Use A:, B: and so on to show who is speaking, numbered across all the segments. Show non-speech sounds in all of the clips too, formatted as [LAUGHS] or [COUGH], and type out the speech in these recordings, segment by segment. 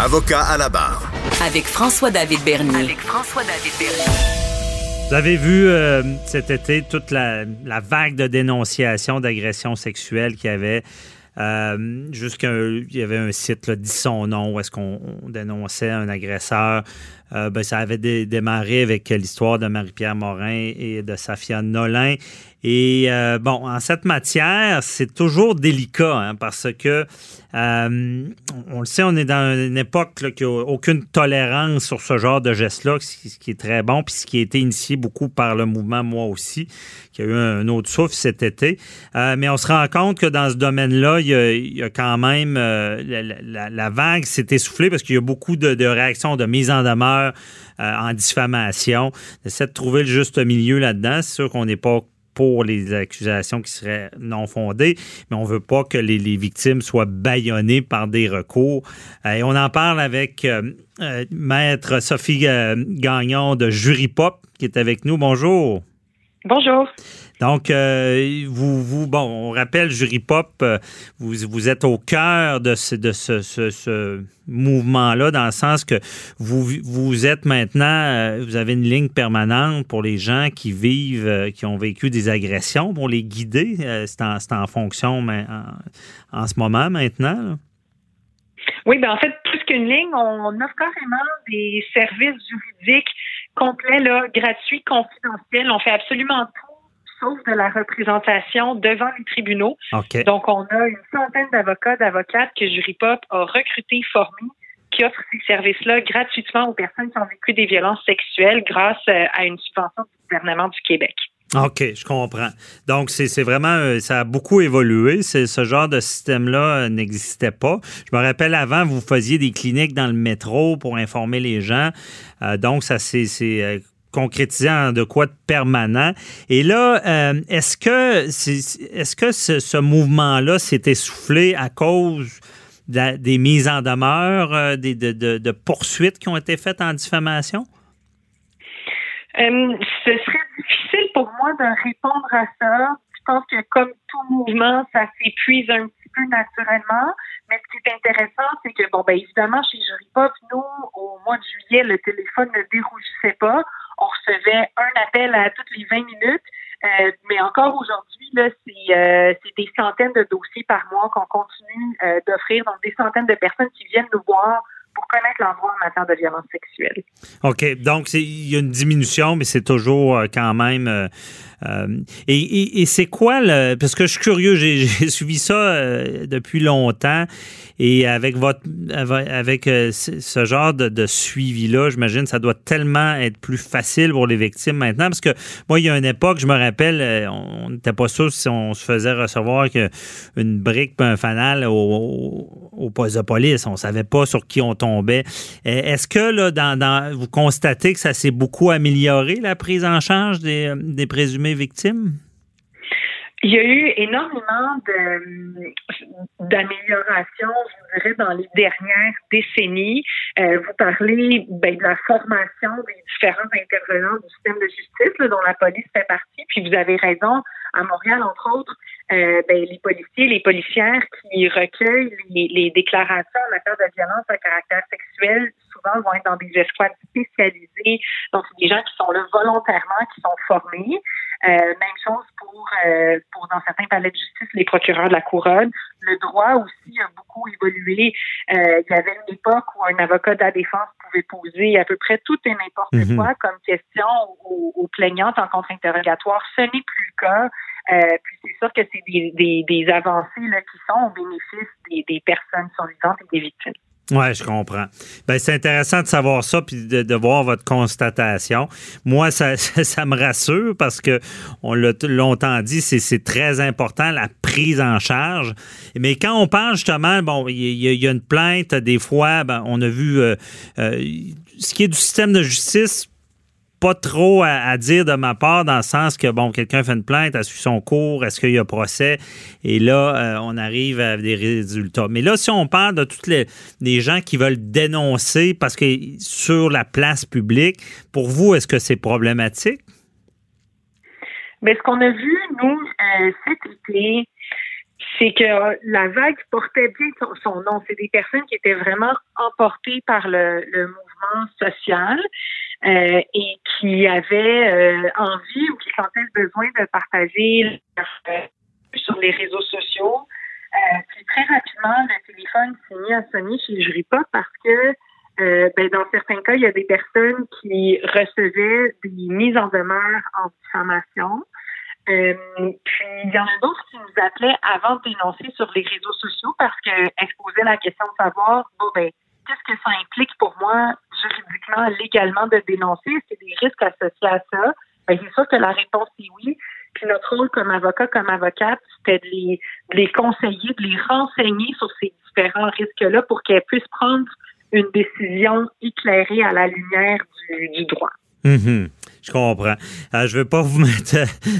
A: Avocat à la barre.
B: Avec François-David Bernier.
C: Avec François-David Bernier.
D: Vous avez vu euh, cet été toute la, la vague de dénonciations d'agressions sexuelles qu'il y avait. Euh, Jusqu'à il y avait un site, là, dit son nom, où est-ce qu'on dénonçait un agresseur. Euh, ben, ça avait dé- démarré avec l'histoire de Marie-Pierre Morin et de Safia Nolin. Et euh, bon, en cette matière, c'est toujours délicat hein, parce que euh, on le sait, on est dans une époque là, qui n'a aucune tolérance sur ce genre de geste-là, ce qui- est très bon, puis ce qui a été initié beaucoup par le mouvement Moi aussi, qui a eu un autre souffle cet été. Euh, mais on se rend compte que dans ce domaine-là, il y a, quand même la, vague s'est essoufflée parce qu'il y a beaucoup de, de réactions de mise en demeure en diffamation. On essaie de trouver le juste milieu là-dedans. C'est sûr qu'on n'est pas pour les accusations qui seraient non fondées, mais on veut pas que les, victimes soient bâillonnées par des recours. Euh, et on en parle avec euh, euh, Maître Sophie Gagnon de Jury Pop qui est avec nous. Bonjour.
E: Bonjour.
D: Donc, euh, vous, vous, bon, on rappelle, Jury Pop, euh, vous, vous êtes au cœur de ce, de ce, ce- ce mouvement-là, dans le sens que vous, vous êtes maintenant, euh, vous avez une ligne permanente pour les gens qui vivent, qui ont vécu des agressions, pour les guider. C'est en, c'est en fonction mais en, en ce moment maintenant. là.
E: Oui, ben en fait, plus qu'une ligne, on offre carrément des services juridiques complets, là, gratuits, confidentiels. On fait absolument tout, sauf de la représentation devant les tribunaux. Donc, on a une centaine d'avocats, d'avocates que Juripop a recrutés, formés, qui offrent ces services-là gratuitement aux personnes qui ont vécu des violences sexuelles grâce euh, à une subvention du gouvernement du Québec.
D: OK, je comprends. Donc, c'est vraiment, euh, ça a beaucoup évolué. Ce genre de système-là euh, n'existait pas. Je me rappelle avant, vous faisiez des cliniques dans le métro pour informer les gens. Euh, donc, ça s'est c'est, euh, concrétisé en de quoi de permanent. Et là, euh, est-ce que, est-ce que ce, ce mouvement-là s'est essoufflé à cause de des mises en demeure, euh, des, de, de- de poursuites qui ont été faites en diffamation?
E: Euh, ce serait pour moi de répondre à ça. Je pense que comme tout mouvement, ça s'épuise un petit peu naturellement. Mais ce qui est intéressant, c'est que, bon, ben évidemment, chez Jury Pop, nous, au mois de juillet, le téléphone ne dérougissait pas. On recevait un appel à toutes les 20 minutes. Euh, mais encore aujourd'hui, là, c'est euh, c'est des centaines de dossiers par mois qu'on continue euh, d'offrir. Donc, des centaines de personnes qui viennent nous voir connaître l'endroit en matière de violence sexuelle.
D: OK. Donc, il y a une diminution, mais c'est toujours euh, quand même. Euh, et c'est quoi le. Parce que je suis curieux, j'ai [LAUGHS] suivi ça euh, depuis longtemps. Et avec votre avec euh, ce genre de, suivi-là, j'imagine ça doit tellement être plus facile pour les victimes maintenant. Parce que moi, il y a une époque, je me rappelle, on n'était pas sûr si on se faisait recevoir que une brique un fanal au, au, poste de police. On savait pas sur qui on tombait. Euh, Est-ce que là, dans, vous constatez que ça s'est beaucoup amélioré, la prise en charge des, des victimes?
E: Il y a eu énormément d'améliorations, je dirais, dans les dernières décennies. Euh, vous parlez ben, de la formation des différents intervenants du système de justice, dont la police fait partie. Puis vous avez raison, à Montréal, entre autres, euh, ben, les policiers, les policières qui recueillent les, les déclarations en matière de violence à caractère sexuel, souvent vont être dans des escouades spécialisées. Donc, c'est des gens qui sont là volontairement, qui sont formés. Euh, même chose pour, euh, pour dans certains palais de justice, les procureurs de la couronne. Le droit aussi a beaucoup évolué. Euh, il y avait une époque où un avocat de la défense pouvait poser à peu près tout et n'importe
D: Mhm.
E: quoi comme question aux, aux plaignantes en contre-interrogatoire. Ce n'est plus le cas. Euh, puis c'est sûr que c'est des, des, des avancées là, qui sont au bénéfice des, des personnes survivantes et des victimes.
D: Oui, je comprends. Ben, c'est intéressant de savoir ça puis de, voir votre constatation. Moi, [LAUGHS] ça, ça, me rassure parce que on l'a longtemps dit, c'est, très important la prise en charge. Mais quand on parle justement, bon, il y, a- il y a une plainte, des fois, ben, on a vu euh, euh, ce qui est du système de justice pas trop à, dire de ma part dans le sens que, bon, quelqu'un fait une plainte, a suivi son cours, est-ce qu'il y a procès? Et là, euh, on arrive à des résultats. Mais là, si on parle de toutes les, gens qui veulent dénoncer parce que sur la place publique, pour vous, est-ce que c'est problématique?
E: Mais ce qu'on a vu, nous, euh, cet été, c'est que la vague portait bien son, nom. C'est des personnes qui étaient vraiment emportées par le, mouvement social euh, et qui avaient euh, envie ou qui sentaient le besoin de partager sur les réseaux sociaux. puis très rapidement, le téléphone s'est mis à sonner chez Jury Pop parce que ben, dans certains cas, il y a des personnes qui recevaient des mises en demeure en diffamation. Euh, puis il y en a d'autres qui nous appelaient avant de dénoncer sur les réseaux sociaux parce qu'elles posaient la question de savoir bon ben qu'est-ce que ça implique pour moi juridiquement, légalement de dénoncer? Est-ce qu'il y a des risques associés à ça? Ben, c'est sûr que la réponse est oui. Puis notre rôle comme avocat, comme avocate, c'était de les, conseiller, de les renseigner sur ces différents risques-là pour qu'elles puissent prendre une décision éclairée à la lumière du, du droit.
D: Mm-hmm. Je comprends. Euh, je ne veux pas vous [LAUGHS] mettre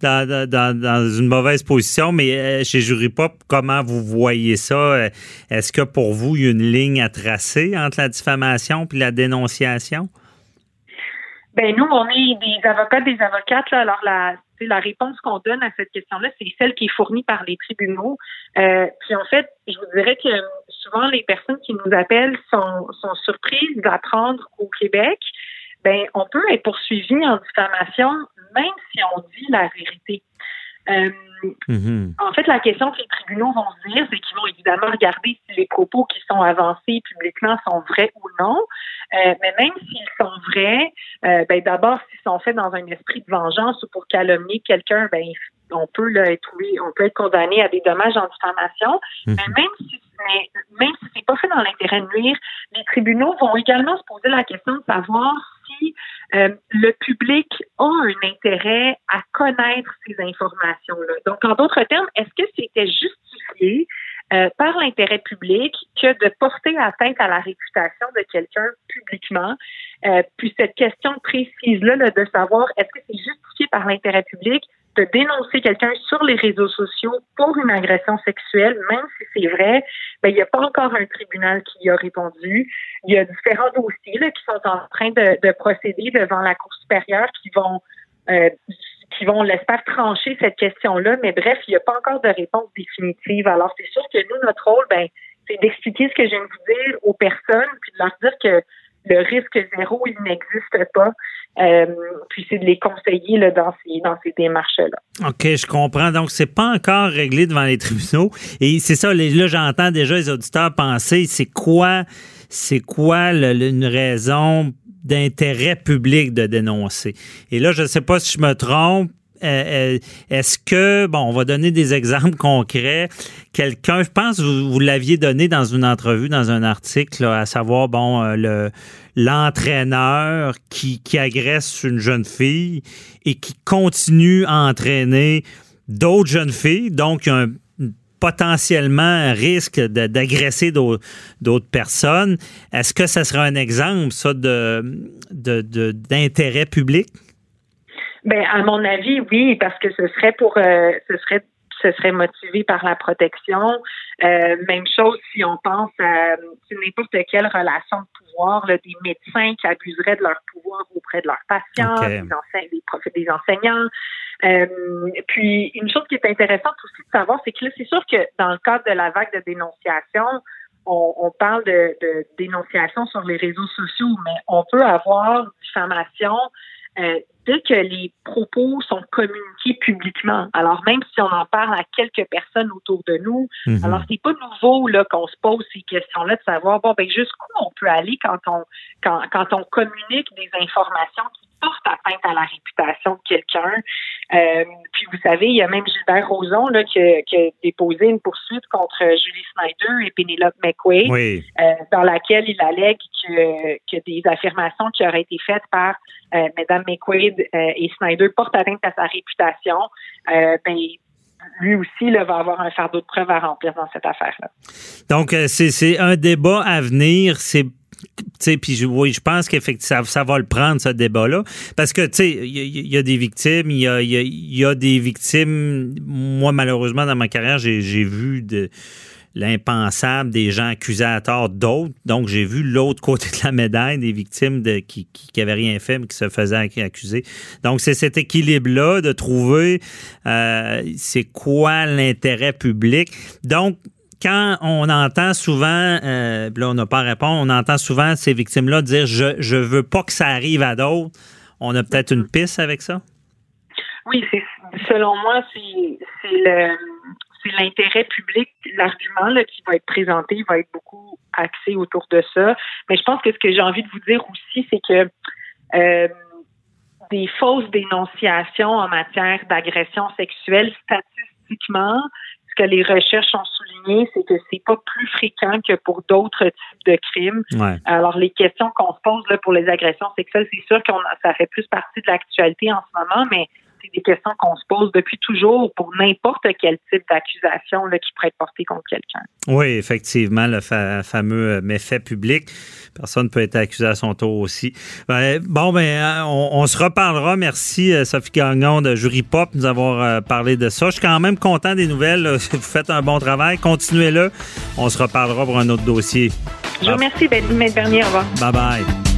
D: dans, dans, une mauvaise position, mais euh, chez Jury Pop, comment vous voyez ça? Euh, est-ce que pour vous, il y a une ligne à tracer entre la diffamation et la dénonciation?
E: Ben nous, on est des avocats, des avocates. Alors la, la réponse qu'on donne à cette question-là, c'est celle qui est fournie par les tribunaux. puis en fait, je vous dirais que souvent les personnes qui nous appellent sont, sont surprises d'apprendre au Québec ben on peut être poursuivi en diffamation même si on dit la vérité. Euh, mm-hmm. En fait, la question que les tribunaux vont se dire, c'est qu'ils vont évidemment regarder si les propos qui sont avancés publiquement sont vrais ou non. Euh, mais même s'ils sont vrais, euh, ben d'abord, s'ils sont faits dans un esprit de vengeance ou pour calomnier quelqu'un, ben on peut là, être on peut être condamné à des dommages en diffamation. Mm-hmm. Mais même si mais même si c'est pas fait dans l'intérêt de nuire, les tribunaux vont également se poser la question de savoir euh, le public a un intérêt à connaître ces informations-là. Donc, en d'autres termes, est-ce que c'était justifié euh, par l'intérêt public que de porter atteinte à la réputation de quelqu'un publiquement? Euh, puis cette question précise-là de savoir est-ce que c'est justifié par l'intérêt public de dénoncer quelqu'un sur les réseaux sociaux pour une agression sexuelle, même si c'est vrai, ben, il n'y a pas encore un tribunal qui y a répondu. Il y a différents dossiers là, qui sont en train de, de procéder devant la Cour supérieure qui vont euh, qui vont, l'espère, trancher cette question-là. Mais bref, il n'y a pas encore de réponse définitive. Alors, c'est sûr que nous, notre rôle, ben, c'est d'expliquer ce que je viens de vous dire aux personnes, puis de leur dire que le risque zéro, il n'existe pas. Euh, puis c'est de les conseiller là, dans ces, dans ces démarches-là.
D: OK, je comprends. Donc, c'est pas encore réglé devant les tribunaux. Et c'est ça, là, j'entends déjà les auditeurs penser, c'est quoi, c'est quoi une raison d'intérêt public de dénoncer? Et là, je ne sais pas si je me trompe, euh, euh, est-ce que, bon, on va donner des exemples concrets. Quelqu'un, je pense, vous, vous l'aviez donné dans une entrevue, dans un article, à savoir, bon, euh, le l'entraîneur qui, agresse une jeune fille et qui continue à entraîner d'autres jeunes filles, donc potentiellement un risque d'agresser d'autres personnes. Est-ce que ça serait un exemple, ça, d'intérêt public?
E: Ben, à mon avis, oui, parce que ce serait pour, euh, ce serait, ce serait motivé par la protection. Euh, même chose si on pense à n'importe quelle relation de pouvoir, là, des médecins qui abuseraient de leur pouvoir auprès de leurs patients, des, des, des enseignants. Euh, puis une chose qui est intéressante aussi de savoir, c'est que là, c'est sûr que dans le cadre de la vague de dénonciation, on, on parle de, de, dénonciation sur les réseaux sociaux, mais on peut avoir diffamation euh, dès que les propos sont communiqués publiquement, alors même si on en parle à quelques personnes autour de nous, mhm. alors c'est pas nouveau là qu'on se pose ces questions-là de savoir bon ben jusqu'où on peut aller quand on quand, quand on communique des informations qui portent atteinte à la réputation de quelqu'un. Euh, puis vous savez, il y a même Gilbert Rozon là, qui, qui a déposé une poursuite contre Julie Snyder et Penelope McQuaid, euh, dans laquelle il allègue que, que des affirmations qui auraient été faites par euh, Mme Euh, et Snyder portent atteinte à sa réputation. Euh, ben, lui aussi là, va avoir un fardeau de preuves à remplir dans cette affaire-là.
D: Donc, euh, c'est un débat à venir. Puis je pense qu'effectivement, ça, va le prendre, ce débat-là. Parce que, tu sais, il y, a des victimes, il y a, y a, des victimes. Moi, malheureusement, dans ma carrière, j'ai vu de l'impensable des gens accusés à tort d'autres. Donc, j'ai vu l'autre côté de la médaille des victimes de, qui n'avaient rien fait, mais qui se faisaient accuser. Donc, c'est cet équilibre-là de trouver euh, c'est quoi l'intérêt public. Donc, quand on entend souvent, euh, là on n'a pas à répondre, on entend souvent ces victimes-là dire je je veux pas que ça arrive à d'autres. On a peut-être une piste avec ça?
E: Oui, c'est selon moi c'est le c'est l'intérêt public, l'argument qui va être présenté va être beaucoup axé autour de ça. Mais je pense que ce que j'ai envie de vous dire aussi, c'est que euh, des fausses dénonciations en matière d'agression sexuelle, statistiquement, ce que les recherches ont souligné, c'est que c'est pas plus fréquent que pour d'autres types de crimes. Alors, les questions qu'on se pose là, pour les agressions sexuelles, c'est sûr que ça fait plus partie de l'actualité en ce moment, mais c'est des questions qu'on se pose depuis toujours pour n'importe quel type d'accusation qui pourrait être portée contre quelqu'un.
D: Oui, effectivement, le fameux euh, méfait public. Personne peut être accusé à son tour aussi. Ben, bon, ben, hein, on, se reparlera. Merci, euh, Sophie Gagnon de Jury Pop, de nous avoir euh, parlé de ça. Je suis quand même content des nouvelles. [LAUGHS] Vous faites un bon travail. Continuez-le. On se reparlera pour un autre dossier.
E: Je vous remercie, Bernier. Au revoir.
D: Bye bye.